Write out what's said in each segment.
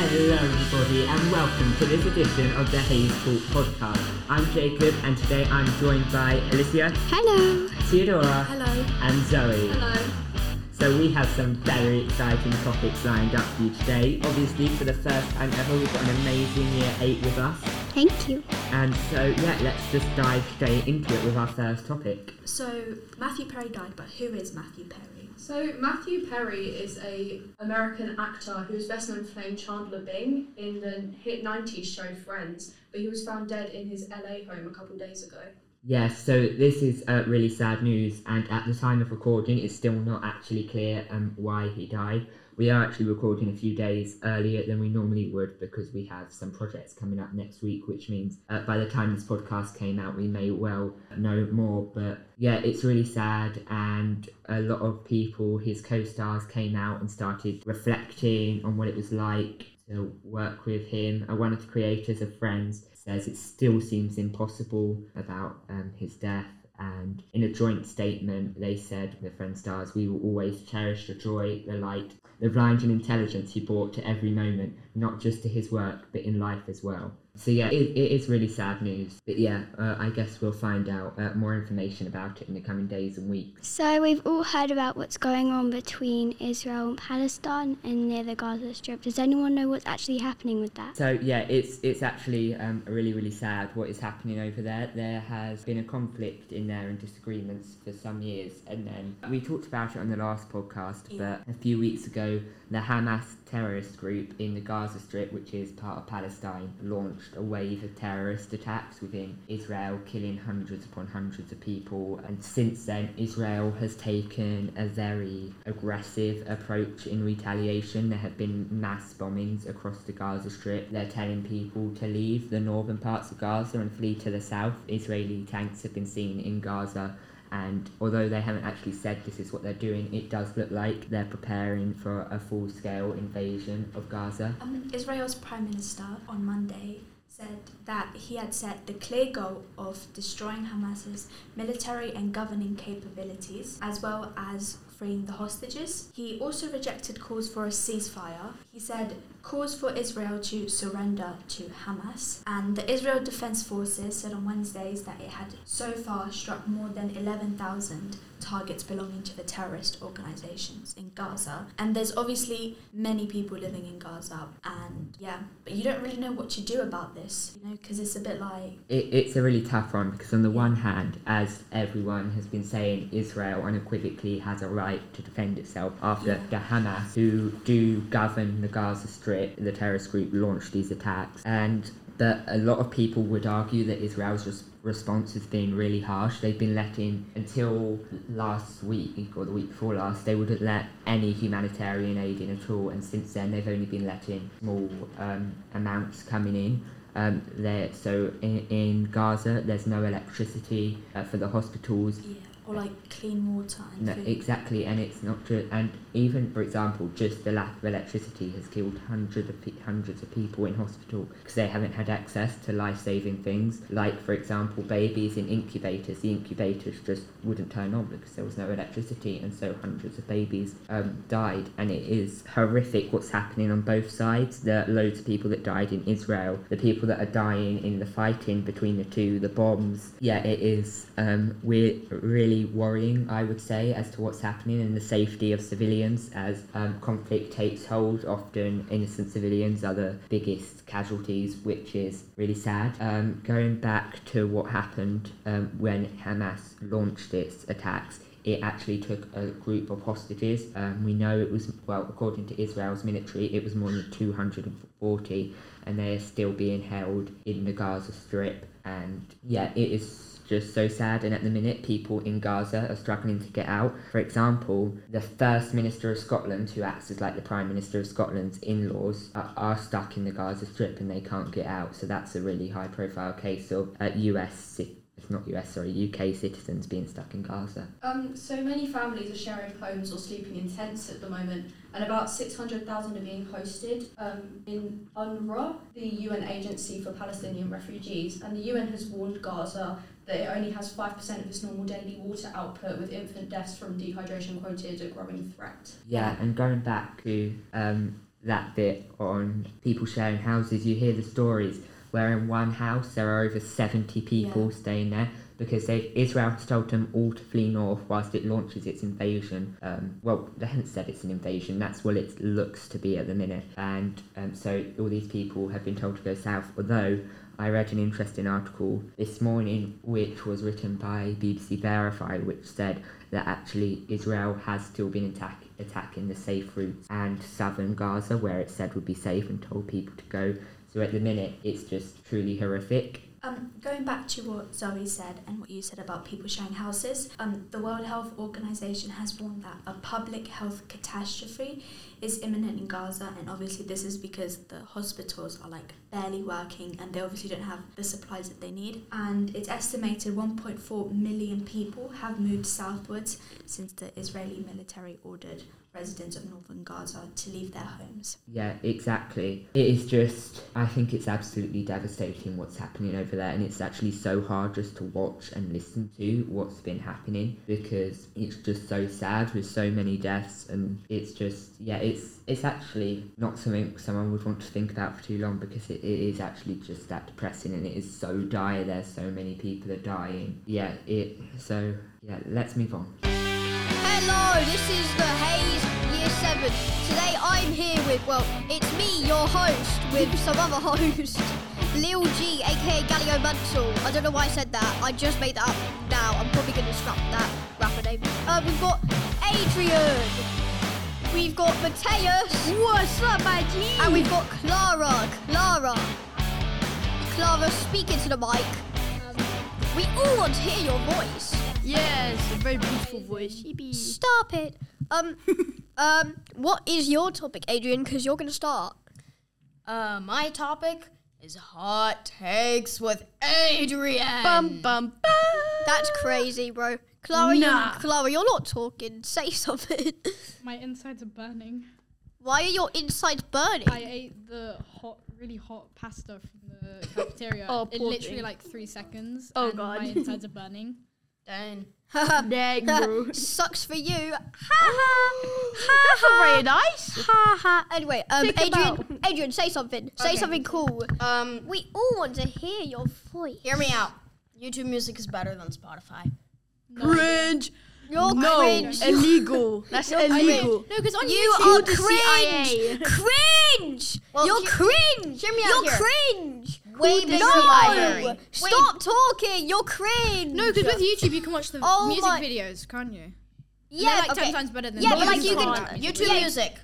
Hello, everybody, and welcome to this edition of the Hayes Talk podcast. I'm Jacob, and today I'm joined by Alicia, Hello. Theodora, Hello. and Zoe. Hello. So we have some very exciting topics lined up for you today. Obviously, for the first time ever, we've got an amazing year eight with us. Thank you. And so, yeah, let's just dive straight into it with our first topic. So Matthew Perry died, but who is Matthew Perry? So Matthew Perry is a American actor who is best known for playing Chandler Bing in the hit 90s show Friends, but he was found dead in his LA home a couple days ago. Yes, so this is uh, really sad news, and at the time of recording, it's still not actually clear um, why he died. We are actually recording a few days earlier than we normally would because we have some projects coming up next week, which means uh, by the time this podcast came out, we may well know more. But yeah, it's really sad, and a lot of people, his co stars, came out and started reflecting on what it was like to work with him. Uh, one of the creators of Friends says it still seems impossible about um, his death. And in a joint statement, they said, the Friends stars, we will always cherish the joy, the light, the range and intelligence he brought to every moment, not just to his work, but in life as well. So yeah, it, it is really sad news. But yeah, uh, I guess we'll find out uh, more information about it in the coming days and weeks. So we've all heard about what's going on between Israel and Palestine and near the Gaza Strip. Does anyone know what's actually happening with that? So yeah, it's it's actually um, really really sad what is happening over there. There has been a conflict in there and disagreements for some years, and then we talked about it on the last podcast. But a few weeks ago, the Hamas terrorist group in the Gaza Strip, which is part of Palestine, launched a wave of terrorist attacks within Israel, killing hundreds upon hundreds of people. And since then, Israel has taken a very aggressive approach in retaliation. There have been mass bombings across the Gaza Strip. They're telling people to leave the northern parts of Gaza and flee to the south. Israeli tanks have been seen in Gaza and although they haven't actually said this is what they're doing, it does look like they're preparing for a full scale invasion of Gaza. Um, Israel's Prime Minister on Monday said that he had set the clear goal of destroying Hamas's military and governing capabilities, as well as freeing the hostages. He also rejected calls for a ceasefire. He said calls for Israel to surrender to Hamas. And the Israel Defense Forces said on Wednesdays that it had so far struck more than 11,000 targets belonging to the terrorist organizations in Gaza. And there's obviously many people living in Gaza. And yeah, but you don't really know what to do about this, you know, because it's a bit like It, it's a really tough one because, on the one hand, as everyone has been saying, Israel unequivocally has a right to defend itself after Yeah. the Hamas, who do govern the Gaza Strip, the terrorist group, launched these attacks. And that a lot of people would argue that Israel's res- response has been really harsh. They've been letting, until last week or the week before last, they wouldn't let any humanitarian aid in at all. And since then, they've only been letting small um, amounts coming in. Um, there, so in, in Gaza, there's no electricity uh, for the hospitals. yeah, or like clean water and No, food. exactly, and it's not just. And even, for example, just the lack of electricity has killed hundreds of pe- hundreds of people in hospital because they haven't had access to life-saving things, like, for example, babies in incubators. The incubators just wouldn't turn on because there was no electricity, and so hundreds of babies um, died. And it is horrific what's happening on both sides. the loads of people that died in Israel, the people that are dying in the fighting between the two, the bombs. Yeah, it is. Um, we're really worrying, I would say, as to what's happening and the safety of civilians as um, conflict takes hold. Often, innocent civilians are the biggest casualties, which is really sad. Um, going back to what happened um, when Hamas launched its attacks, it actually took a group of hostages. Um, we know it was, well, according to Israel's military, it was more than 240, and they are still being held in the Gaza Strip. And yeah, it is just so sad. And at the minute, people in Gaza are struggling to get out. For example, the First Minister of Scotland, who acts as like the Prime Minister of Scotland's in laws, are, are stuck in the Gaza Strip and they can't get out. So that's a really high profile case of uh, US, it's not US, sorry, UK citizens being stuck in Gaza. Um, so many families are sharing homes or sleeping in tents at the moment, and about 600,000 are being hosted um, in UNRWA, the UN Agency for Palestinian Refugees. And the UN has warned Gaza that it only has 5% of its normal daily water output, with infant deaths from dehydration quoted a growing threat. Yeah, and going back to um, that bit on people sharing houses, you hear the stories where in one house there are over 70 people Yeah. staying there because they Israel has told them all to flee north whilst it launches its invasion. Um, well, they haven't said it's an invasion. That's what it looks to be at the minute. And um, so all these people have been told to go south. Although I read an interesting article this morning, which was written by BBC Verify, which said that actually Israel has still been attack- attacking the safe routes and southern Gaza, where it said would be safe, and told people to go. So at the minute, it's just truly horrific. Um, going back to what Zoe said and what you said about people sharing houses, um, the World Health Organization has warned that a public health catastrophe is imminent in Gaza, and obviously this is because the hospitals are like barely working and they obviously don't have the supplies that they need. And it's estimated 1.4 million people have moved southwards since the Israeli military ordered residents of northern Gaza to leave their homes. Yeah, exactly. It is just, I think it's absolutely devastating what's happening over there, and it's actually so hard just to watch and listen to what's been happening because it's just so sad with so many deaths, and it's just, yeah, it's it's actually not something someone would want to think about for too long because it, it is actually just that depressing and it is so dire. There's so many people are dying. Yeah, it. So yeah, let's move on. Hello, this is the Hayes Year 7. Today I'm here with, well, it's me, your host, with some other host, Lil G, aka Galileo Mansell. I don't know why I said that, I just made that up now. I'm probably going to scrap that rapper name. Uh, we've got Adrian, we've got Mateus, What's up, my G? and we've got Clara. Clara. Clara, speak into the mic. We all want to hear your voice. Yes, a very beautiful voice. Stop it. Um, um, what is your topic, Adrian? Because you're gonna start. Uh, my topic is hot takes with Adrian. Bum bum bum. That's crazy, bro. Clara, Nah. you, Clara, you're not talking. Say something. My insides are burning. Why are your insides burning? I ate the hot, really hot pasta from the cafeteria Oh, in poor literally thing. like three seconds. Oh, and God. My insides are burning. Dang. Dang, bro. Sucks for you. Ha ha. Ha That's ha. very nice. Ha ha. Anyway, um, Think Adrian, about- Adrian, say something. Say Okay. something cool. Um, We all want to hear your voice. hear me out. YouTube Music is better than Spotify. Cringe. You're No, cringe. illegal. That's You're illegal. No, because on You YouTube, are the cringe. CIA. Cringe. Well, You're hear- cringe. hear me out You're here. cringe. Way the bigger No. library. Stop talking. You're cringe. no, because with YouTube you can watch the Oh music my- videos, can't you? Yeah, They're like okay. ten times better than Yeah, but like you can- YouTube Yeah. Music.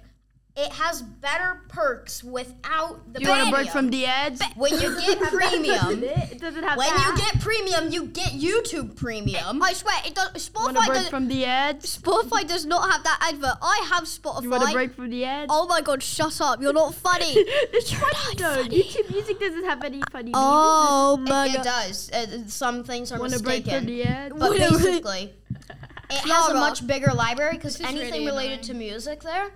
It has better perks without the Do you want a break from the ads? When you get premium, It doesn't have when that. you get premium, you get YouTube Premium. I swear, it does. Want a Spotify break does. from the ads? Spotify does not have that advert. I have Spotify. You want a break from the ads? Oh my god, shut up! You're not funny. it's funny though. YouTube Music doesn't have any funny oh It, my it god. does. Uh, some things are Want a break from mistaken. the ads? But basically, it has a much bigger library because anything really related annoying. to music there,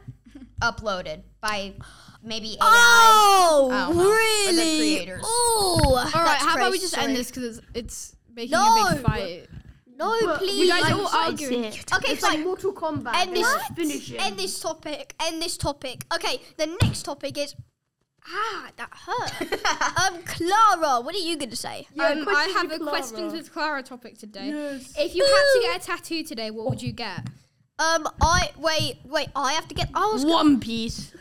uploaded by maybe AI. Oh, know, or the really? creators. Oh, All right, how about we just end this because it's, it's making a No. big fight. No, But please. You guys Like, are all arguing. it. Okay, it's fine. like Mortal Kombat. End They this- just finish it. End this topic. End this topic. Okay, the next topic is. Ah, that hurt. um, Clara, what are you gonna say? Yeah, um, I have with a Clara. questions with Clara topic today. Yes. If you had to get a tattoo today, what would you get? Um, I wait, wait. I have to get. I was. One Piece.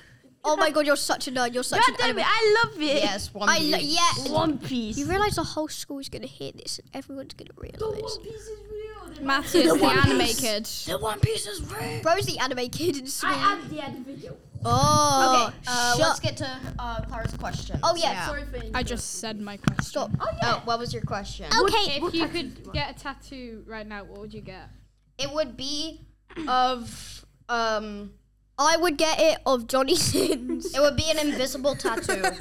Oh my god, you're such a nerd. You're such God an damn anime. it, I love it. Yes, one I piece. lo- yeah. One Piece. You realize the whole school is gonna hear this, and everyone's gonna realize. Piece is real. Matthias, the anime kid. The One Piece is real. Bro's the anime kid in school. I added the end video. oh, Okay, uh, shut- let's get to uh, Clara's question. Oh yeah. Sorry for I just said my question. Stop. Oh, yeah. what was your question? Okay. If you could get a tattoo right now, what would you get? It would be of um. I would get it of Johnny Sins. It would be an invisible tattoo.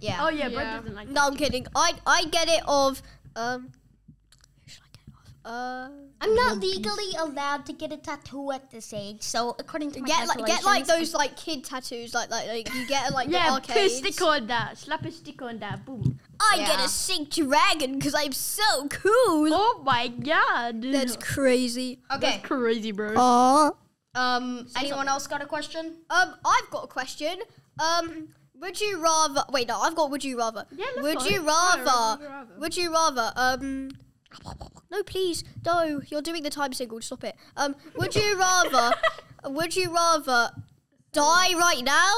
Yeah. Oh yeah, Yeah. Brett doesn't like no, I'm kidding. I I get it of um. Who should I get it of? Uh. I'm not legally allowed to get a tattoo at this age, so according to my Get like get like those like kid tattoos like like, like you get at, like the Yeah, put a arcades. sticker on that. Slap a sticker on that. Boom. I get Yeah. a sick dragon because I'm so cool. Oh my god. That's crazy. Okay. That's crazy, bro. Aw. Um, anyone else got a question? Um, I've got a question. Um, would you rather? Wait, no, I've got. Would you rather? Yeah, would you Fire, rather? would you rather? Would you rather? Um, no, please, no. You're doing the time single. Stop it. Um, would you rather? would you rather die right now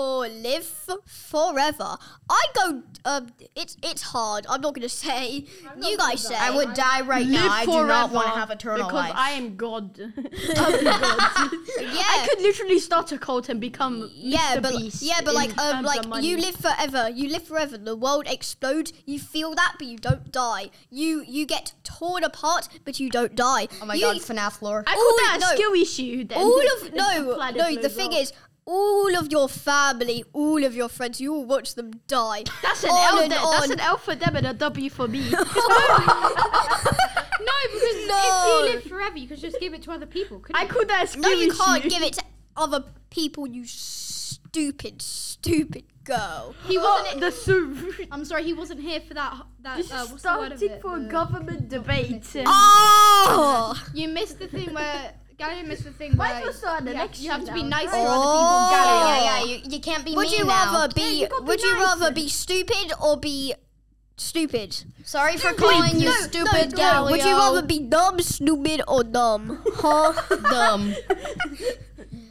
or live f- forever? I go. Um, it's it's hard. I'm not gonna say. You guys say. I would die right now. I do not want to have eternal because life. I am God. I'm God. Yeah. I could literally start a cult and become Yeah, Mr. but Beast yeah, but like um, like you live forever. You live forever. The world explodes. You feel that, but you don't die. You you get torn apart, but you don't die. oh my You- god, FNAF lore. I all- call that a no. skill issue. Then. all of no no. The thing up. is, all of your family, all of your friends, you all watch them die. that's an on L. and there- That's on. an L for them and a W for me. No, because No. if you live forever, you could just give it to other people. Couldn't I you? call that a skill No, you can't give it to other people. You stupid, stupid girl. He wasn't. The so rude. I'm sorry, he wasn't here for that. That This uh, is what's the word of starting it? for a The- government debate. Oh. You missed the thing where Gallio missed the thing Might where as well start an you, have, you have to be election now. nice to other Oh. people. Gallio. yeah, yeah, you, you can't be Would me you now. rather be? you gotta be would you nice. rather be stupid or be stupid? Sorry for Wait, calling you no, stupid, no, Galileo. Would you rather be dumb, stupid, or dumb? Huh? dumb?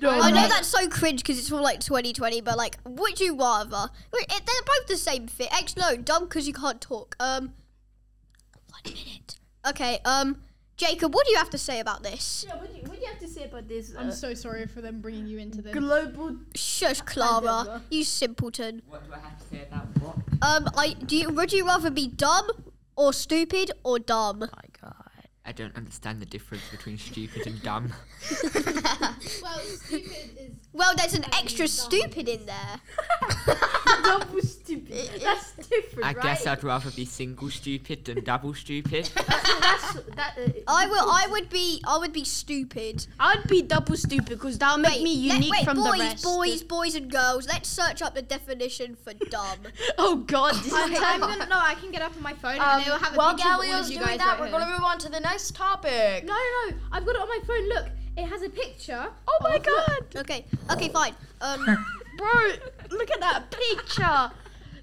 I know that's so cringe because it's from like 2020, but like, would you rather? Wait, it- They're both the same thing. Actually, no, dumb because you can't talk. Um, one minute. Okay. Um, Jacob, what do you have to say about this? Yeah, what do, you, what do you have to say about this? I'm uh, so sorry for them bringing you into this. global. Shush, Clara. You simpleton. What do I have to say about what? Um, I do. You, would you rather be dumb or stupid or dumb? my god. I don't understand the difference between stupid and dumb. well, stupid is. Well, there's an extra stupid in there. double stupid. That's different, I right? guess I'd rather be single stupid than double stupid. That's that. Uh, I will. I would be. I would be stupid. I'd be double stupid because that'll make Wait, me let- unique wait, from boys, the rest. boys, boys, and girls. Let's search up the definition for dumb. Oh god, this I'm, is I'm gonna no. I can get up on my phone Um, and it will have a while picture of all Galilio's of you doing guys that, right we're here. gonna move on to the next topic. No, no, no. I've got it on my phone. Look, it has a picture. Oh my of- god, Okay. Okay. Fine. Um. bro! Look at that picture.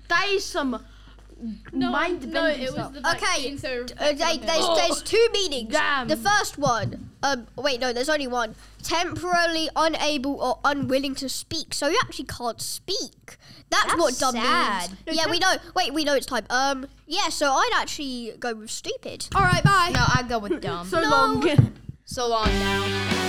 That is some No, mind no, bending it was stuff. the like, Okay, insert Uh, they, there's, there's two meanings. Damn. The first one, um, wait, no, there's only one. Temporarily unable or unwilling to speak. So you actually can't speak. That's, That's what dumb sad. means. yeah, we know. Wait, we know it's time. Um, yeah. So I'd actually go with stupid. All right, bye. No, I go with dumb. so long. so long now.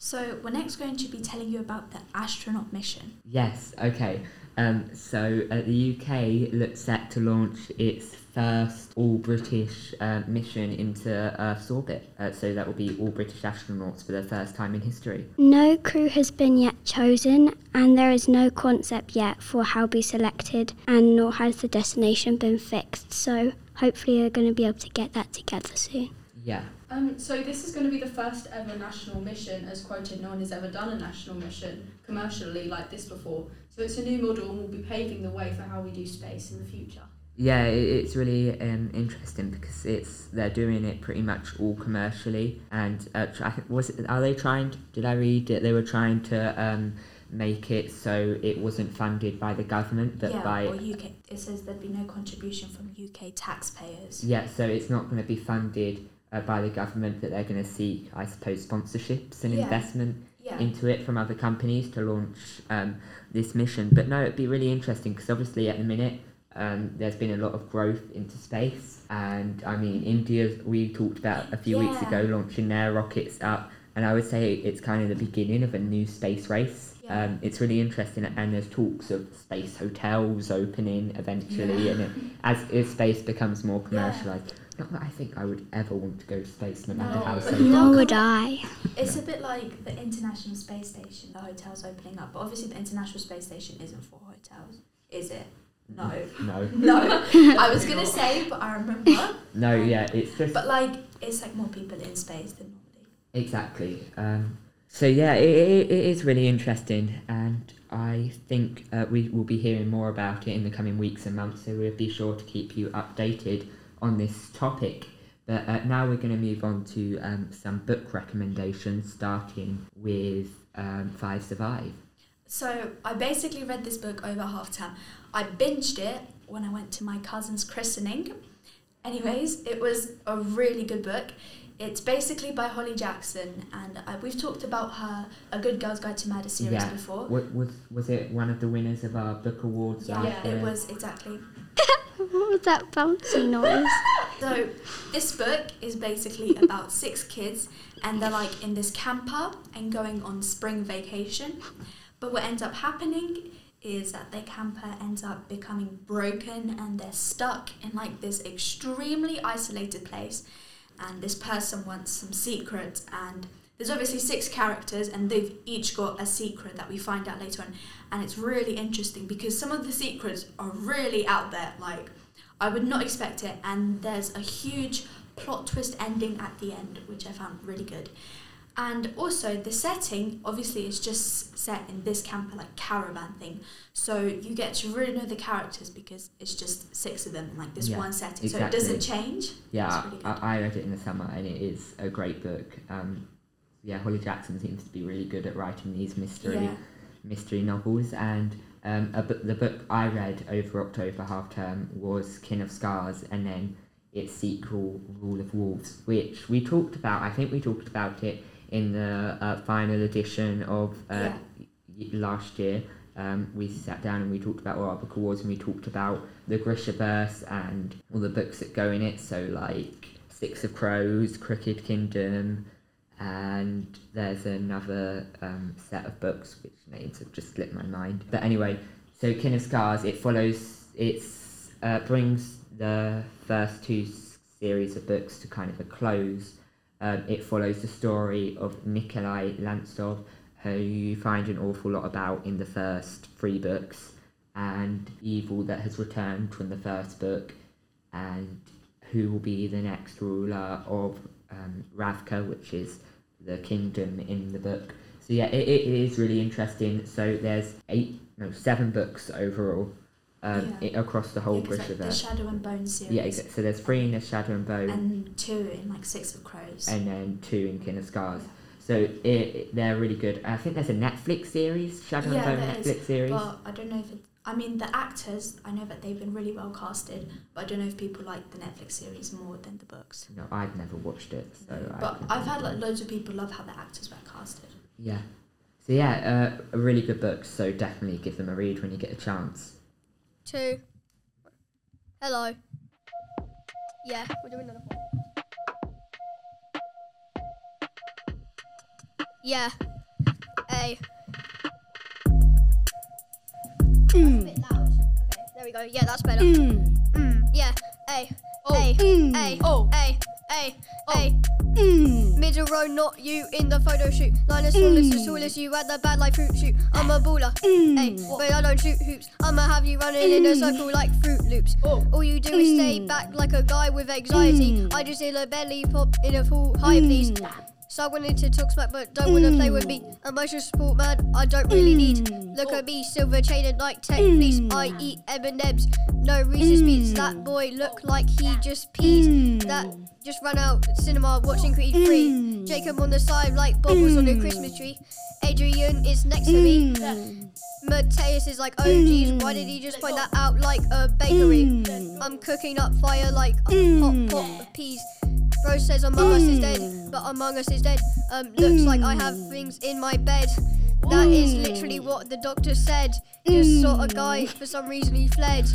So we're next going to be telling you about the astronaut mission. Yes, okay. Um, so uh, the UK looks set to launch its first all British uh, mission into Earth's orbit. Uh, so that will be all British astronauts for the first time in history. No crew has been yet chosen, and there is no concept yet for how be selected, and nor has the destination been fixed. So hopefully, they're going to be able to get that together soon. Yeah. Um, so this is going to be the first ever national mission, as quoted. No one has ever done a national mission commercially like this before. So it's a new model and we'll be paving the way for how we do space in the future. Yeah, it, it's really um, interesting because it's they're doing it pretty much all commercially, and uh, tr- I think was it, are they trying? Did I read it? They were trying to um, make it so it wasn't funded by the government, but yeah, by or UK. It says there'd be no contribution from UK taxpayers. yeah. So it's not going to be funded uh, by the government, but they're going to seek, I suppose, sponsorships and Yeah. investment Yeah. into it from other companies to launch um, this mission. But no, it'd be really interesting because obviously at the minute um, there's been a lot of growth into space, and I mean India we talked about a few weeks ago launching their rockets up, and I would say it's kind of the beginning of a new space race. Yeah. Um, it's really interesting, and there's talks of space hotels opening eventually, and it, as if space becomes more commercialized. Not that I think I would ever want to go to space, no matter No. how safe. Nor would I. It's a bit like the International Space Station. The hotel's opening up, but obviously the International Space Station isn't for hotels, is it? No. No, No. I was gonna say, but I remember. no, yeah, it's just But like, it's like more people in space than normally. Exactly. Um, So yeah, it, it, it is really interesting, and I think uh, we will be hearing more about it in the coming weeks and months. So we'll be sure to keep you updated on this topic. But uh, now we're going to move on to um, some book recommendations, starting with um, Five Survive. So I basically read this book over half term. I binged it when I went to my cousin's christening. Anyways, it was a really good book. It's basically by Holly Jackson, and uh, we've talked about her A Good Girl's Guide to Murder series yeah. before. Was, was was it one of the winners of our book awards? Yeah, last it was exactly. What was that bouncy noise? So this book is basically about six kids, and they're like in this camper and going on spring vacation. But what ends up happening is that their camper ends up becoming broken, and they're stuck in like this extremely isolated place. And this person wants some secrets, and there's obviously six characters, and they've each got a secret that we find out later on. And it's really interesting because some of the secrets are really out there, like. I would not expect it, and there's a huge plot twist ending at the end, which I found really good. And also, the setting obviously is just set in this camper, like caravan thing. So you get to really know the characters because it's just six of them in like this Yeah, one setting. exactly. So it doesn't change. Yeah, really. I, I read it in the summer, and it is a great book. Um, yeah, Holly Jackson seems to be really good at writing these mystery Yeah. mystery novels, and um, a book, the book I read over October half term was King of Scars, and then its sequel, Rule of Wolves, which we talked about. I think we talked about it in the uh, final edition of uh, y- last year. Um, we sat down and we talked about all our book awards, and we talked about the Grishaverse and all the books that go in it. So like Six of Crows, Crooked Kingdom, and there's another um, set of books which names have just slipped my mind. But anyway, so King of Scars, it follows, it's uh, brings the first two series of books to kind of a close. Um, it follows the story of Nikolai Lantsov, who you find an awful lot about in the first three books, and evil that has returned from the first book, and who will be the next ruler of um, Ravka, which is the kingdom in the book. So yeah, it, it is really interesting. So there's eight, no, seven books overall um, Yeah. i across the whole Yeah, 'cause, like, the Grishaverse. Shadow and Bone series. Yeah, exactly. So there's three in the Shadow and Bone, and, two in like Six of Crows. And then two in King of Scars. So it, it, they're really good. I think there's a Netflix series, Shadow Yeah, and Bone there is, Netflix series. But I don't know if it. I mean, the actors, I know that they've been really well casted, but I don't know if people like the Netflix series more than the books. No, I've never watched it, so But I've had like loads of people love how the actors were casted. yeah. So yeah, uh, a really good book. So definitely give them a read when you get a chance. Two. Hello. Yeah, we're doing another one. Yeah. Hey. That's mm. a bit loud. Okay, there we go. Yeah, that's better. Mm. mm. Yeah. A. Oh. A. Hey. A. Oh. Hey. Hey. Hey. Middle row, not you in the photo shoot. Linus Wallace, the tallest, mm. you at the bad like fruit shoot. I'm a baller. Mm. Hey, but I don't shoot hoops. I'ma have you running in a mm. circle like Fruit Loops. Oh. All you do is stay back like a guy with anxiety. I just feel a belly pop in a full high, please. So I wanted to talk smack, but don't wanna play with me. Emotional support, man, I don't really need. Mm. Look at me, silver chain and like tech mm. fleece. I eat M&M's, no Reese's Beats. Mm. That boy look like he just pees. That just ran out cinema watching Creed 3. Jacob on the side like bubbles on a Christmas tree. Adrian is next to me. Mateus is like, oh geez, why did he just point that out like a bakery? I'm cooking up fire like a hot pot of peas. Bro says Among Us is dead, mm. but Among Us is dead. Um, looks like I have mm. things in my bed. That is mm. literally what the doctor said. Just saw a guy, for some reason he fled.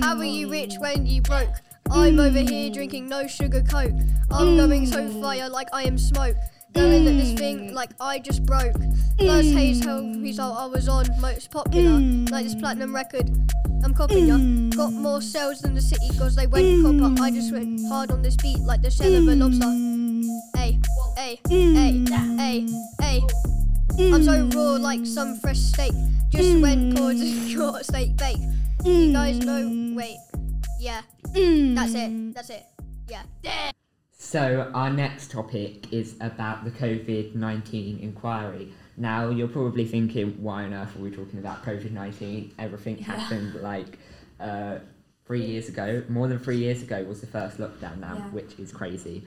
How are you rich when you broke? I'm over here drinking no sugar coke. I'm going so fire like I am smoke. Going at this thing mm. like I just broke. First Hayes Hill mm. result I was on, most popular, mm. like this platinum record. I'm copying ya. Got more sales than the city cause they went copper. I just went hard on this beat like the shell of a lobster. Hey, hey, hey, hey, hey. I'm so raw like some fresh steak. Just went towards your steak bake. You guys know, wait, yeah. That's it, that's it, yeah. So our next topic is about the COVID nineteen inquiry. Now you're probably thinking, why on earth are we talking about COVID nineteen? Everything Yeah. happened like uh, three years ago. More than three years ago was the first lockdown now, Yeah. which is crazy.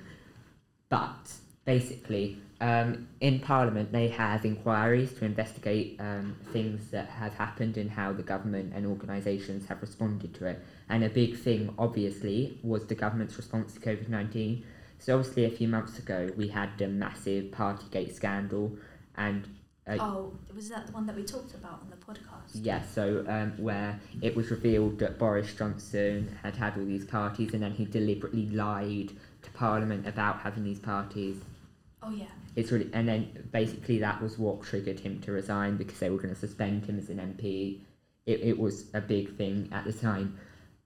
But basically, um, in Parliament, they have inquiries to investigate um, things that have happened and how the government and organisations have responded to it. And a big thing, obviously, was the government's response to COVID 19. So, obviously, a few months ago, we had the massive Partygate scandal. And uh, Oh, was that the one that we talked about on the podcast? yeah, so um, where it was revealed that Boris Johnson had had all these parties and then he deliberately lied to Parliament about having these parties. Oh yeah. It's really, and then basically that was what triggered him to resign because they were going to suspend him as an MP. It, it was a big thing at the time.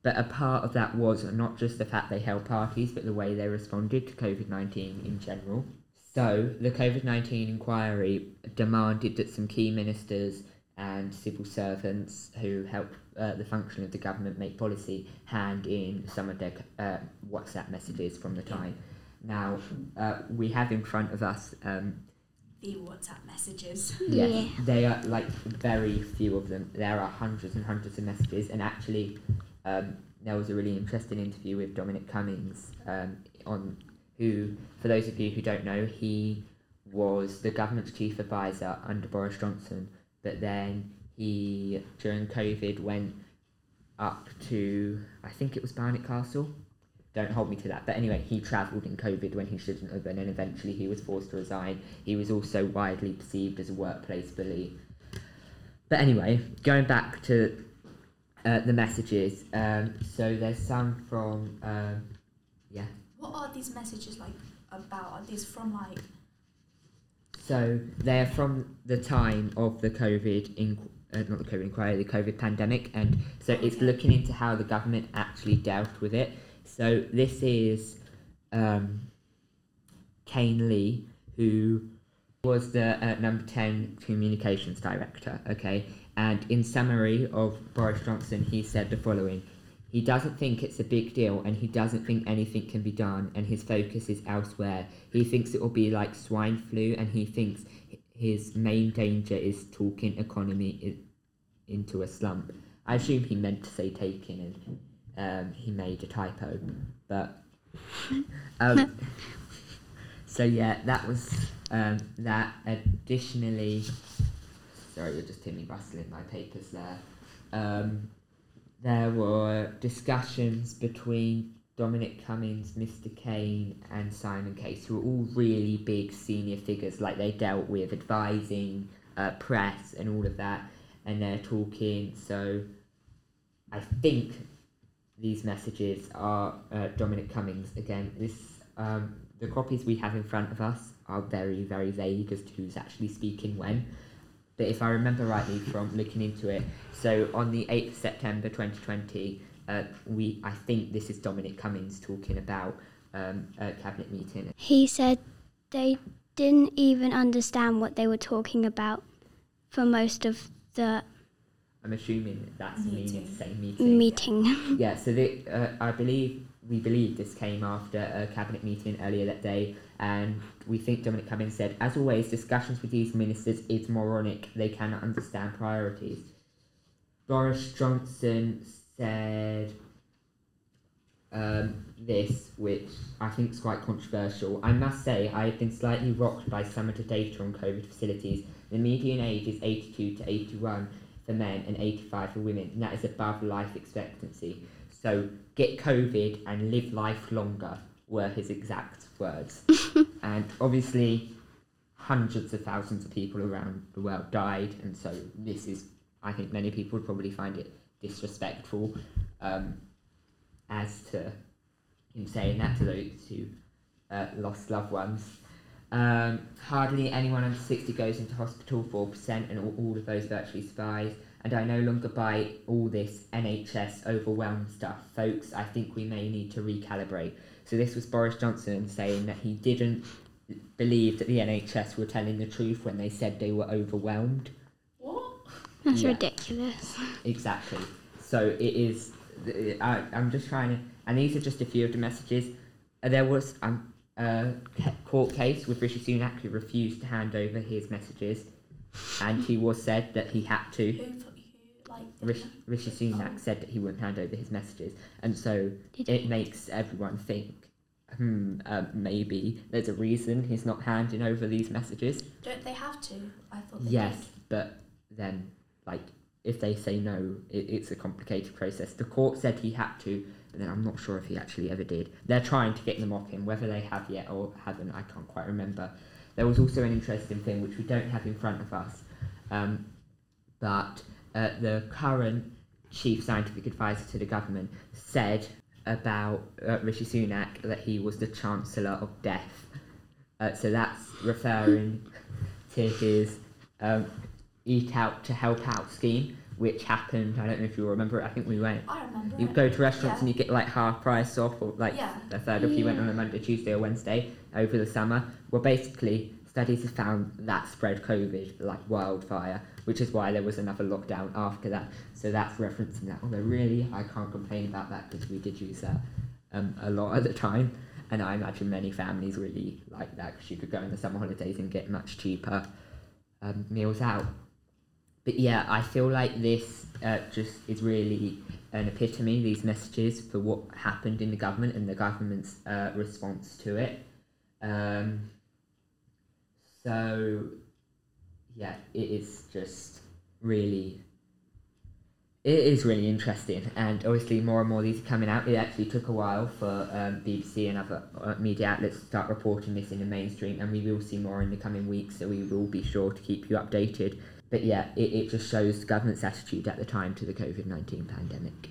But a part of that was not just the fact they held parties, but the way they responded to COVID 19 in general. So, the COVID 19 inquiry demanded that some key ministers and civil servants who help uh, the function of the government make policy hand in some of their uh, WhatsApp messages from the time. Now, uh, we have in front of us, um, The WhatsApp messages. yes, Yeah. they are like very few of them. There are hundreds and hundreds of messages, and actually, um, there was a really interesting interview with Dominic Cummings um, on who, for those of you who don't know, he was the government's chief advisor under Boris Johnson, but then he during COVID went up to I think it was Barnard Castle. Don't hold me to that. But anyway, he travelled in COVID when he shouldn't have, and then eventually he was forced to resign. He was also widely perceived as a workplace bully. But anyway, going back to uh, the messages. Um, so there's some from um, yeah. What are these messages like about? Are these from like? So they're from the time of the COVID in uh, not the COVID inquiry, the COVID pandemic, and so it's looking into how the government actually dealt with it. So this is um, Cain Lee, who was the uh, number ten communications director. Okay, and in summary of Boris Johnson, he said the following. He doesn't think it's a big deal and he doesn't think anything can be done and his focus is elsewhere. He thinks it will be like swine flu and he thinks his main danger is talking economy into a slump. I assume he meant to say taking and um, he made a typo. But um, so yeah, that was um, that. Additionally, sorry, you're just hearing me rustling my papers there. Um, there were discussions between Dominic Cummings, Mr. Cain, and Simon Case, who were all really big senior figures. Like they dealt with advising uh, press and all of that, and they're talking. So I think these messages are uh, Dominic Cummings again. This um, the copies we have in front of us are very very vague as to who's actually speaking when. But if I remember rightly from looking into it, so on the eighth of September twenty twenty, uh, we I think this is Dominic Cummings talking about um, a cabinet meeting. He said they didn't even understand what they were talking about for most of the I'm assuming that's the meaning Meeting. of saying meeting. meeting. Yeah, so the, uh, I believe we believe this came after a cabinet meeting earlier that day, and we think Dominic Cummings said, as always, discussions with these ministers is moronic. They cannot understand priorities. Boris Johnson said um, this, which I think is quite controversial. I must say, I have been slightly rocked by some of the data on COVID facilities. The median age is 82 to 81 for men and 85 for women, and that is above life expectancy. So get COVID and live life longer were his exact words. and obviously, hundreds of thousands of people around the world died, and so this is, I think, many people would probably find it disrespectful um, as to him saying that to those who uh, lost loved ones. Um, hardly anyone under 60 goes into hospital, 4%, and all, all of those virtually survive. And I no longer buy all this NHS overwhelmed stuff. Folks, I think we may need to recalibrate. So, this was Boris Johnson saying that he didn't believe that the NHS were telling the truth when they said they were overwhelmed. What? That's Yeah. ridiculous. Exactly. So it is. I, I'm just trying to, and these are just a few of the messages. Uh, There was. I'm uh, court case with Rishi Sunak who refused to hand over his messages, and he was said that he had to. Like Rishi, Rishi Sunak said that he wouldn't hand over his messages, and so Did it makes everyone think, hmm, uh, maybe there's a reason he's not handing over these messages. Don't they have to? I thought they Yes, did. but then, like, if they say no, it, it's a complicated process. The court said he had to, but then I'm not sure if he actually ever did. They're trying to get them off him, whether they have yet or haven't, I can't quite remember. There was also an interesting thing which we don't have in front of us, um, but uh, the current chief scientific advisor to the government said about uh, Rishi Sunak that he was the chancellor of death. Uh, so that's referring to his um, Eat Out to Help Out scheme, which happened. I don't know if you remember it. I think we went. I remember. You go to restaurants Yeah. and you get like half price off, or like Yeah. a third if you went on a Monday, Tuesday, or Wednesday over the summer. Well, basically, studies have found that spread COVID like wildfire, which is why there was another lockdown after that. So that's referencing that. Although, really, I can't complain about that because we did use that um, a lot at the time. And I imagine many families really like that because you could go on the summer holidays and get much cheaper um, meals out. But yeah, I feel like this uh, just is really an epitome, these messages, for what happened in the government and the government's uh, response to it. Um, so, yeah, it is just really. It is really interesting, and obviously more and more of these are coming out. It actually took a while for um, BBC and other uh, media outlets to start reporting this in the mainstream, and we will see more in the coming weeks. So we will be sure to keep you updated. But yeah, it, it just shows the government's attitude at the time to the COVID nineteen pandemic.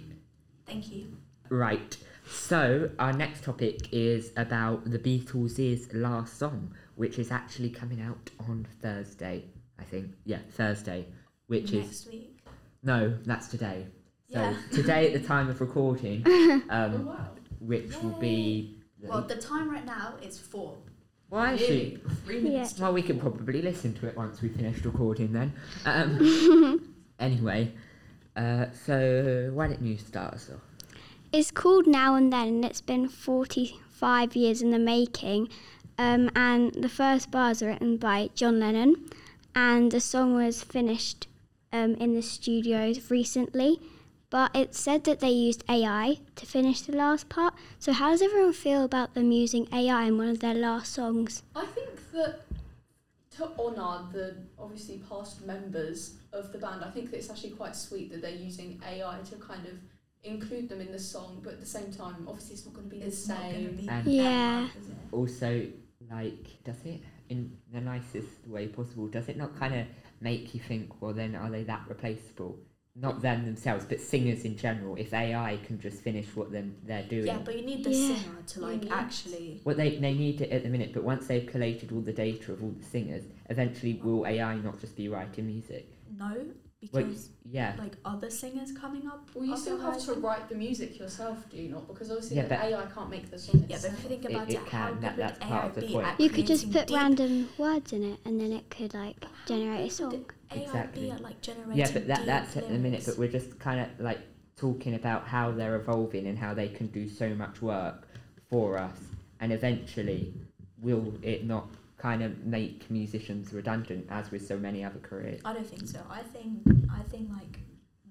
Thank you. Right. So our next topic is about the Beatles' last song, which is actually coming out on Thursday. I think. Yeah, Thursday. Which is Next week. no, that's today. So Yeah. today at the time of recording, Oh, um, wow. which will be. Well, the time right now is four. Why Really? should? Three Yeah. minutes. Well, we can probably listen to it once we finished recording then. Um, anyway, uh, so why don't you start us off? It's called Now and Then, and it's been 45 years in the making. Um, and the first bars are written by John Lennon, and the song was finished um, in the studios recently. But it's said that they used AI to finish the last part. So, how does everyone feel about them using AI in one of their last songs? I think that to honour the obviously past members of the band, I think that it's actually quite sweet that they're using AI to kind of include them in the song, but at the same time, obviously it's not going to be the It's not same. be. And- Yeah. hard. Also, like, does it, in the nicest way possible, does it not kind of make you think, well, then are they that replaceable? Not them themselves, but singers in general. If AI can just finish what them they're doing, Yeah, but you need the Yeah. singer to like need- actually. Well, they, they need it at the minute, but once they've collated all the data of all the singers, eventually will AI not just be writing music? No, Well, because yeah. like other singers coming up. Well, you on still have to write the music yourself, do you not? Because obviously Yeah, the AI can't make the song Yeah, but if you think about it it, how can, good that- would that's part AI of the be point. at You could just put deep- random words in it, and then it could like generate a song. AI Exactly. be at like generating Yeah, but that, deep that's at the minute, but we're just kind of like talking about how they're evolving and how they can do so much work for us, and eventually, will it not kind of make musicians redundant as with so many other careers? I don't think so. I think I think like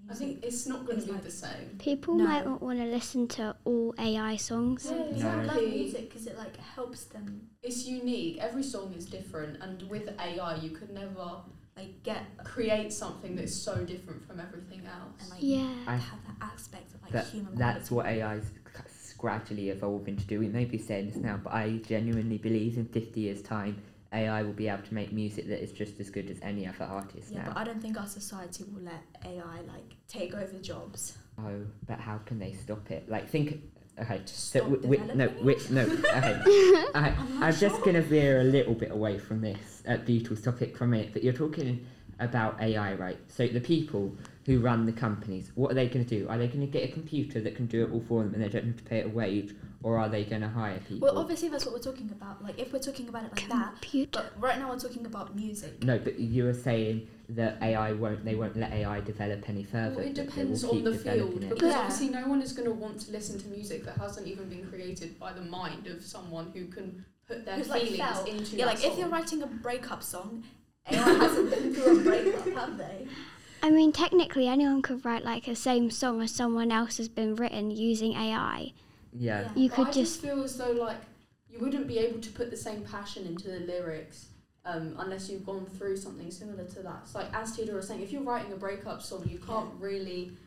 I think it's not going to be like- the same. People No. might not want to listen to all AI songs. Yeah, People exactly. love music because it like helps them It's unique. Every song is different, and with AI, you could never like get create something that's so different from everything else. and like Yeah. I- have that aspect of like But human. that's quality. what AI is c- gradually evolving to do. We may be saying this now, but I genuinely believe in 50 years' time, AI will be able to make music that is just as good as any other artist Yeah, now. but I don't think our society will let AI like take over jobs. Oh, but how can they stop it? Like, think. Okay, Just so stop w- w- no, developing wi- it? no. Okay, I, I'm I'm just sure. gonna veer a little bit away from this uh, Beatles topic from it. But you're talking about AI, right? So the people who run the companies, what are they going to do? Are they going to get a computer that can do it all for them, and they don't have to pay it a wage, or are they going to hire people? Well, obviously that's what we're talking about. Like if we're talking about it like that, but right now we're talking about music. No, but you were saying that AI won't. They won't let AI develop any further. Well, it depends on the field it. because Yeah. obviously no one is going to want to listen to music that hasn't even been created by the mind of someone who can put their Who's, like, feelings felt. into Yeah, that like if you're writing a breakup song, AI hasn't been through a breakup, have they? I mean, technically, anyone could write like the same song as someone else has been written using AI. Yeah. Yeah. You But could I just feel as though like you wouldn't be able to put the same passion into the lyrics um, unless you've gone through something similar to that. It's like as Theodore was saying, if you're writing a breakup song, you can't really Get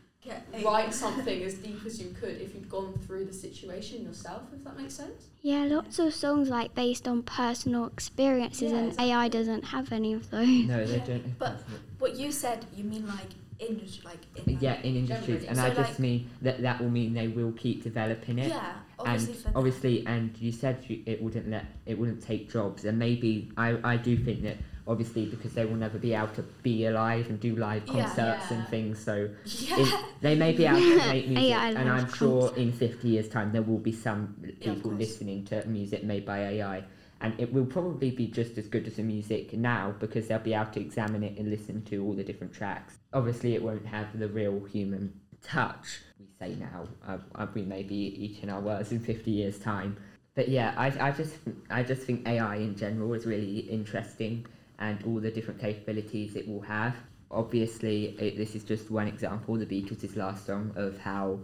write something as deep as you could if you've gone through the situation yourself. If that makes sense. yeah, lots of songs like based on personal experiences, Yeah, and AI doesn't have any of those. No, they Yeah, don't. but- What you said, you mean like industry, like in like, yeah, in industries, generally. and So, I just mean that that will mean they will keep developing it. Yeah, obviously and for obviously, and you said you, it wouldn't let it wouldn't take jobs, and maybe I, I do think that obviously because they will never be able to be alive and do live Yeah. concerts and things, so Yeah. in, they may be able to make music, and I'm sure in 50 years' time there will be some people listening to music made by AI. And it will probably be just as good as the music now because they'll be able to examine it and listen to all the different tracks. Obviously, it won't have the real human touch. We say now, uh, uh, we may be eating our words in 50 years' time. But yeah, I, I just I just think AI in general is really interesting and all the different capabilities it will have. Obviously, it, this is just one example, the Beatles' last song, of how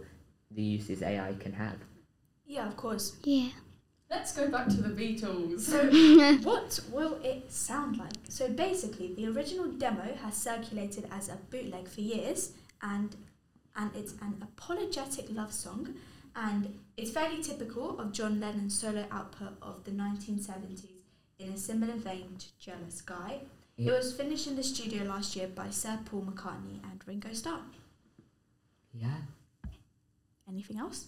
the uses AI can have. yeah, of course. Yeah. Let's go back to the Beatles. So, what will it sound like? So, basically, the original demo has circulated as a bootleg for years, and and it's an apologetic love song, and it's fairly typical of John Lennon's solo output of the 1970s in a similar vein to Jealous Guy. It was finished in the studio last year by Sir Paul McCartney and Ringo Starr. Yeah. Anything else?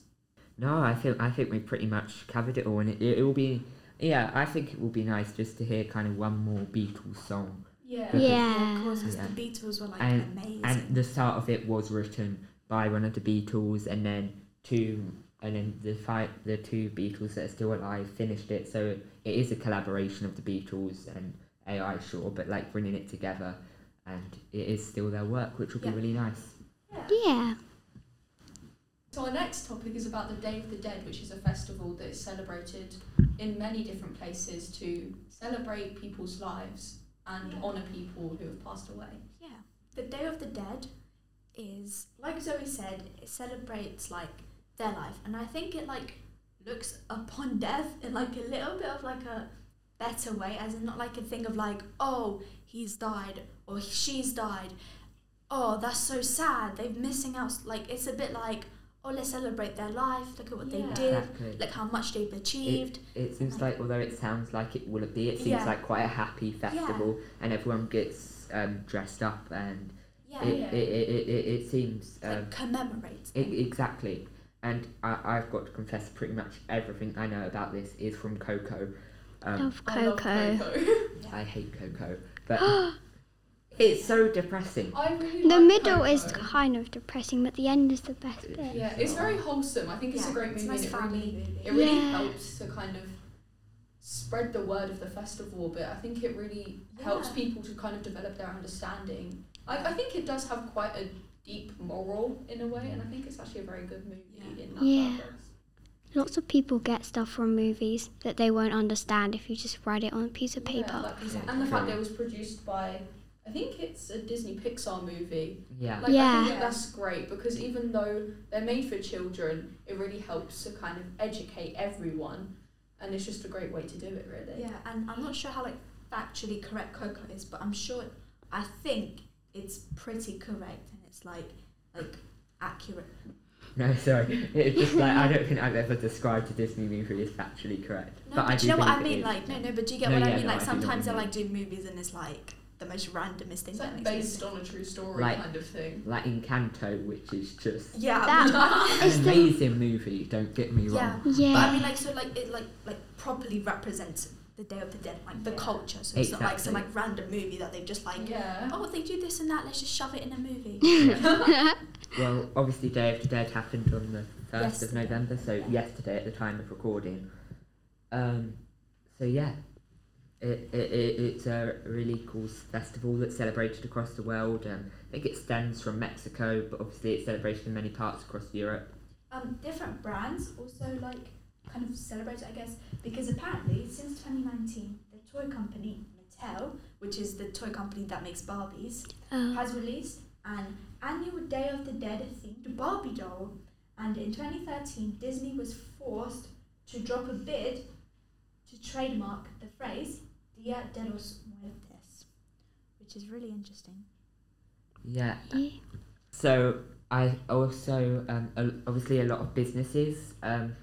No, I think I think we pretty much covered it all, and it, it, will be. Yeah, I think it will be nice just to hear kind of one more Beatles song, yeah. Because- Yeah. of course, 'cause Yeah. the Beatles were like And- amazing. and the start of it was written by one of the Beatles, and then two, and then the five, the two Beatles that are still alive finished it. So it is a collaboration of the Beatles and AI, sure, but like bringing it together, and it is still their work, which will Yeah. be really nice. Yeah. So our next topic is about the Day of the Dead, which is a festival that is celebrated in many different places to celebrate people's lives and Yeah. honour people who have passed away. Yeah. The Day of the Dead is like Zoe said, it celebrates like their life and I think it like looks upon death in like a little bit of like a better way, as in not like a thing of like, oh, he's died or she's died. Oh, that's so sad. They're missing out like it's a bit like, oh let's celebrate their life, look at what Yeah. they did, Exactly. look how much they've achieved. It seems like, although it sounds like it will be, it seems Yeah. like quite a happy festival, and everyone gets um, dressed up, and yeah. it, yeah. It, it, it, it, it seems um, like commemorates. I- them. exactly. And I, I've got to confess, pretty much everything I know about this is from Coco. Um, Love I love Coco. Coco. I hate Coco, but it's so depressing. I really The like middle is kind of depressing, but the end is the best bit. Yeah, it's very wholesome. I think it's Yeah, a great it's movie. a nice it family really, it really Yeah. helps to kind of spread the word of the festival but. I think it really helps people to kind of develop their understanding. I, I think it does have quite a deep moral in a way, and I think it's actually a very good movie Yeah. in that Yeah. purpose. Lots of people get stuff from movies that they won't understand if you just write it on a piece of Yeah, paper. like- Exactly. and the fact that it was produced by, I think it's a Disney Pixar movie. Yeah. Like, I Yeah. think that that's great because even though they're made for children, it really helps to kind of educate everyone, and it's just a great way to do it, really. Yeah, and I'm not sure how like factually correct Coco is, but I'm sure I think it's pretty correct and like like accurate. No, sorry. It's just like I don't think I've ever described a Disney movie as factually correct. No, but, but, I do you know what I mean? Like no, no, but do you get No, what yeah, I mean? no, like I do know what sometimes you they mean. like do movies and it's like the most randomest thing. It's like makes based on a true story Like- kind of thing. like Encanto, which is just Yeah, That- an amazing movie. Don't get me wrong. yeah. wrong. But I mean, like so, like it like like properly represents the Day of the Dead, like the Yeah. culture. So it's not like some like random movie that they've just like. Yeah. Oh, they do this and that. Let's just shove it in a movie. Well, obviously, Day of the Dead happened on the first of November, so yesterday at the time of recording. Um, so yeah, it, it, it it's a really cool festival that's celebrated across the world. Um, I think it stems from Mexico, but obviously it's celebrated in many parts across Europe. um, different brands also like kind of celebrate it, I guess, because apparently since 2019, the toy company Mattel, which is the toy company that makes Barbies, Oh. has released an annual Day of the Dead themed Barbie doll. And in 2013, Disney was forced to drop a bid to trademark the phrase Dia de los Muertos, which is really interesting. Yeah. Yeah. So I also um, obviously a lot of businesses um,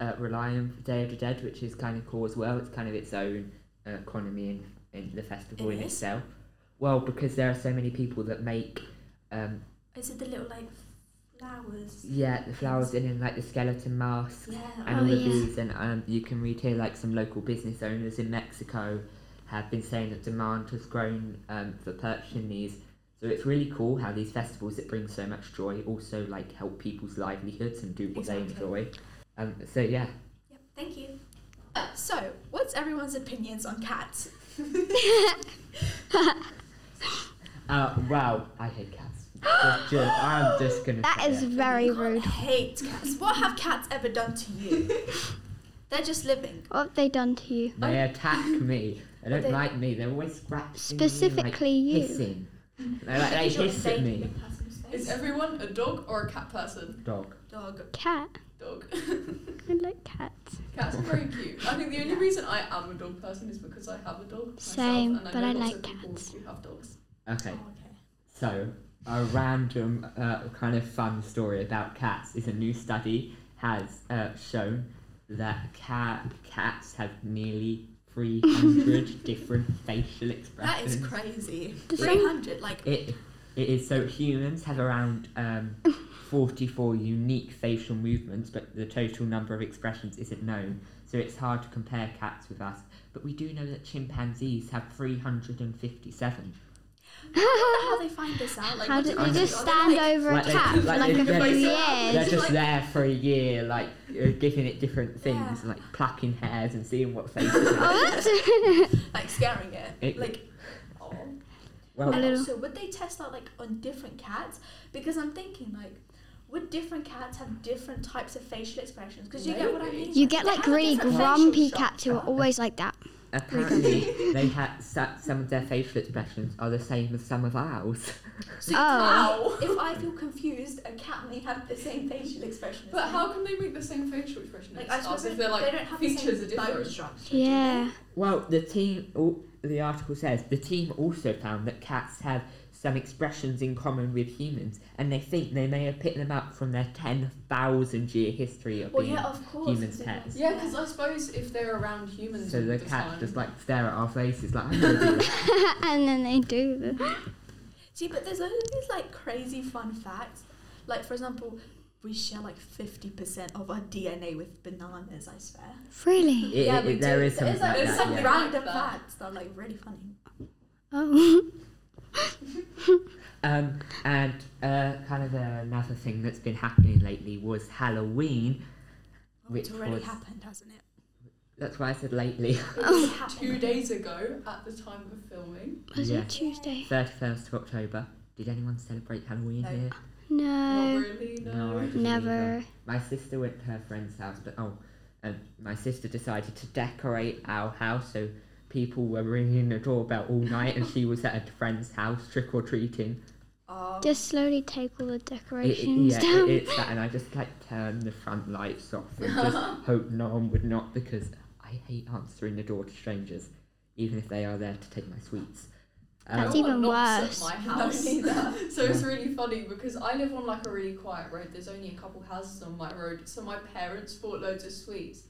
uh, rely on Day of the Dead, which is kind of cool as well. It's kind of its own uh, economy in, in the festival It in is? itself. Well, because there are so many people that make um, Is it the little like flowers? yeah the flowers in and like the skeleton masks Yeah. and Oh, all of yeah. these, and um, you can read here like some local business owners in Mexico have been saying that demand has grown um, for purchasing these. So it's really cool how these festivals that bring so much joy also like help people's livelihoods and do what they Exactly. enjoy. Um, so yeah, Yep. Thank you. Uh, so, what's everyone's opinions on cats? uh, wow, I hate cats. Just, just, I'm just gonna. That is it. very You can't rude. hate cats. What have cats ever done to you? They're just living. What have they done to you? They attack me. They don't They- like me. They're always scratching Specifically me, you. like, hissing. They like they hiss at me. a person's space. Is everyone a dog or a cat person? Dog. dog? Cat. Dog. I like cats. Cats are very cute. I think the only reason I am a dog person is because I have a dog myself, Same, and I but know I lots like of people cats. who have dogs. Okay. Oh, okay. So, a random uh, kind of fun story about cats is a new study has uh, shown that cat cats have nearly 300 different facial expressions. That is crazy. Does Three hundred, like It, it is so humans have around um, 44 unique facial movements, but the total number of expressions isn't known. So it's hard to compare cats with us. But we do know that chimpanzees have 357. I wonder how they find this out. Like, How what did do they do? just stand like- over a Like they- cat for like like a they're few They're years? just there for a year, like uh, giving it different things, Yeah. like plucking hairs and seeing what face it has. Oh, that's like scaring it. It- like, oh. Well, And also, would they test that like on different cats? Because I'm thinking like, would different cats have different types of facial expressions? Because you get what I mean. You get like have really grumpy cats who are always like that. apparently they had some of their facial expressions are the same as some of ours. So Oh. if I feel confused, a cat may have the same facial expression. But me. how can they make the same facial expression Like, as I suppose if they're like they don't have the features same are different? structure. Yeah. Well, the team, all, the article says, the team also found that cats have some expressions in common with humans, and they think they may have picked them up from their 10,000 year history of Well, being. yeah, of course. humans' pets. Yeah, because I suppose if they're around humans So the the cats time, just like stare at our faces like, I know you. and then they do the See, but there's all these like crazy fun facts. Like for example, we share like fifty percent of our DNA with bananas. I swear. Really? It- Yeah, it- we there do. is something There's like, like there's that. some yeah. random facts that are like really funny. Oh. Um, and uh, kind of another thing that's been happening lately was Halloween. Oh, Which it's already was- happened, hasn't it? That's why I said lately. It two days ago at the time of filming. Was Yeah. it Tuesday? 31st of October. Did anyone celebrate Halloween No. here? Not No. really, no. No, Never. either. My sister went to her friend's house, but oh, and my sister decided to decorate our house, so people were ringing the doorbell all night, and she was at a friend's house trick or treating. Oh, Just slowly take all the It, it- decorations yeah, down. it, it's that, and I just like turned the front lights off and just hope no one would not because I hate answering the door to strangers, even if they are there to take my sweets. That's um, No even knocks worse. At my house. neither. so it's really funny because I live on like a really quiet road. There's only a couple houses on my road. So my parents bought loads of sweets,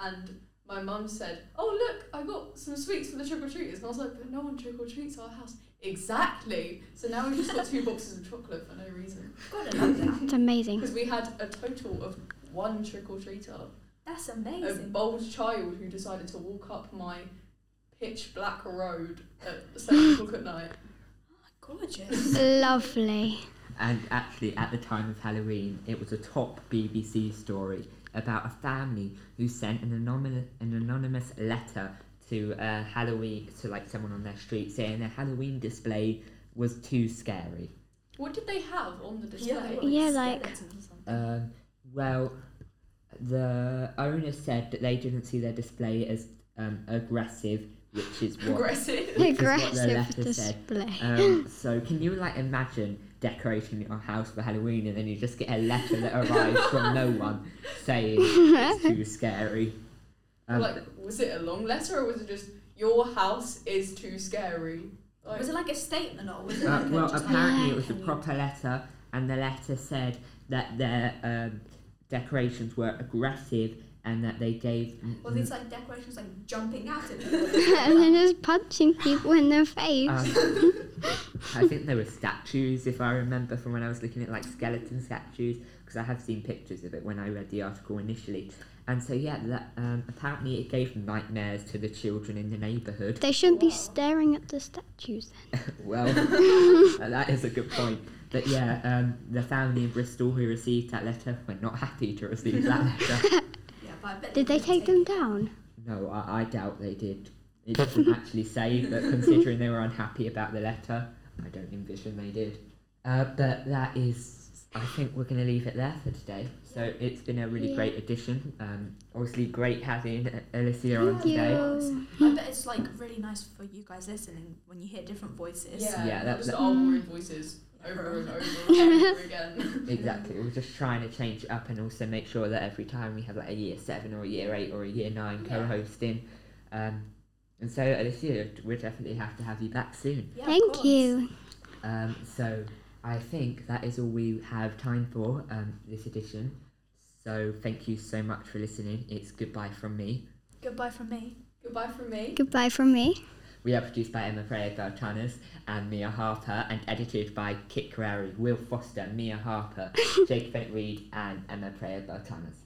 and my mum said, "Oh look, I got some sweets for the trick or treaters." And I was like, "But no one trick or treats our house." Exactly. So now we've just got two boxes of chocolate for no reason gotta love that. It's amazing. because we had a total of one trick or treater, That's amazing. a bold child who decided to walk up my pitch black road at seven o'clock at night. Gorgeous. Lovely. And actually, at the time of Halloween, it was a top BBC story about a family who sent an anonymous, an anonymous letter to uh, Halloween to like someone on their street saying their Halloween display was too scary. What did they have on the display? Yeah, Yeah, like- skeletons. Um, well, The owner said that they didn't see their display as um, aggressive, which is what Aggressive. which is what the Aggressive letter said. display. Um, so can you like imagine decorating your house for Halloween and then you just get a letter that arrives from no one saying it's too scary? Um, like, was it a long letter or was it just your house is too scary? Like, Was it like a statement or was it uh, like well, apparently like, it was a can you- proper letter, and the letter said that their um, decorations were aggressive and that they gave. Well, these like decorations like jumping out at people. and then just punching people in the face. Um, I think there were statues, if I remember from when I was looking at like skeleton statues, because I have seen pictures of it when I read the article initially. And so yeah, that um, apparently it gave nightmares to the children in the neighbourhood. they shouldn't be staring at the statues then. well, that is a good point. But yeah, um, the family in Bristol who received that letter were not happy to receive that letter. Yeah, but Did they didn't take them down? No, I, I doubt they did. It doesn't actually say, but considering they were unhappy about the letter, I don't envision they did. Uh, but that is, I think we're going to leave it there for today. So it's been a really Yeah. great addition. Um, obviously, great having Alicia on Thank today. you. I bet it's like really nice for you guys listening when you hear different voices. yeah, Yeah, that- just that- old boring voices over and over again. Exactly. We're just trying to change it up and also make sure that every time we have like a year seven or a year eight or a year nine Yeah. co-hosting. Um, and so Alicia, we'll definitely have to have you back soon. Yeah, Thank you. Um, so I think that is all we have time for um, this edition. So thank you so much for listening. It's goodbye from me. Goodbye from me. Goodbye from me. Goodbye from me. We are produced by Emma Freya Beltranas and Mia Harper and edited by Kit Carreri, Will Foster, Mia Harper, Jake Bennett Reed and Emma Freya Beltranas.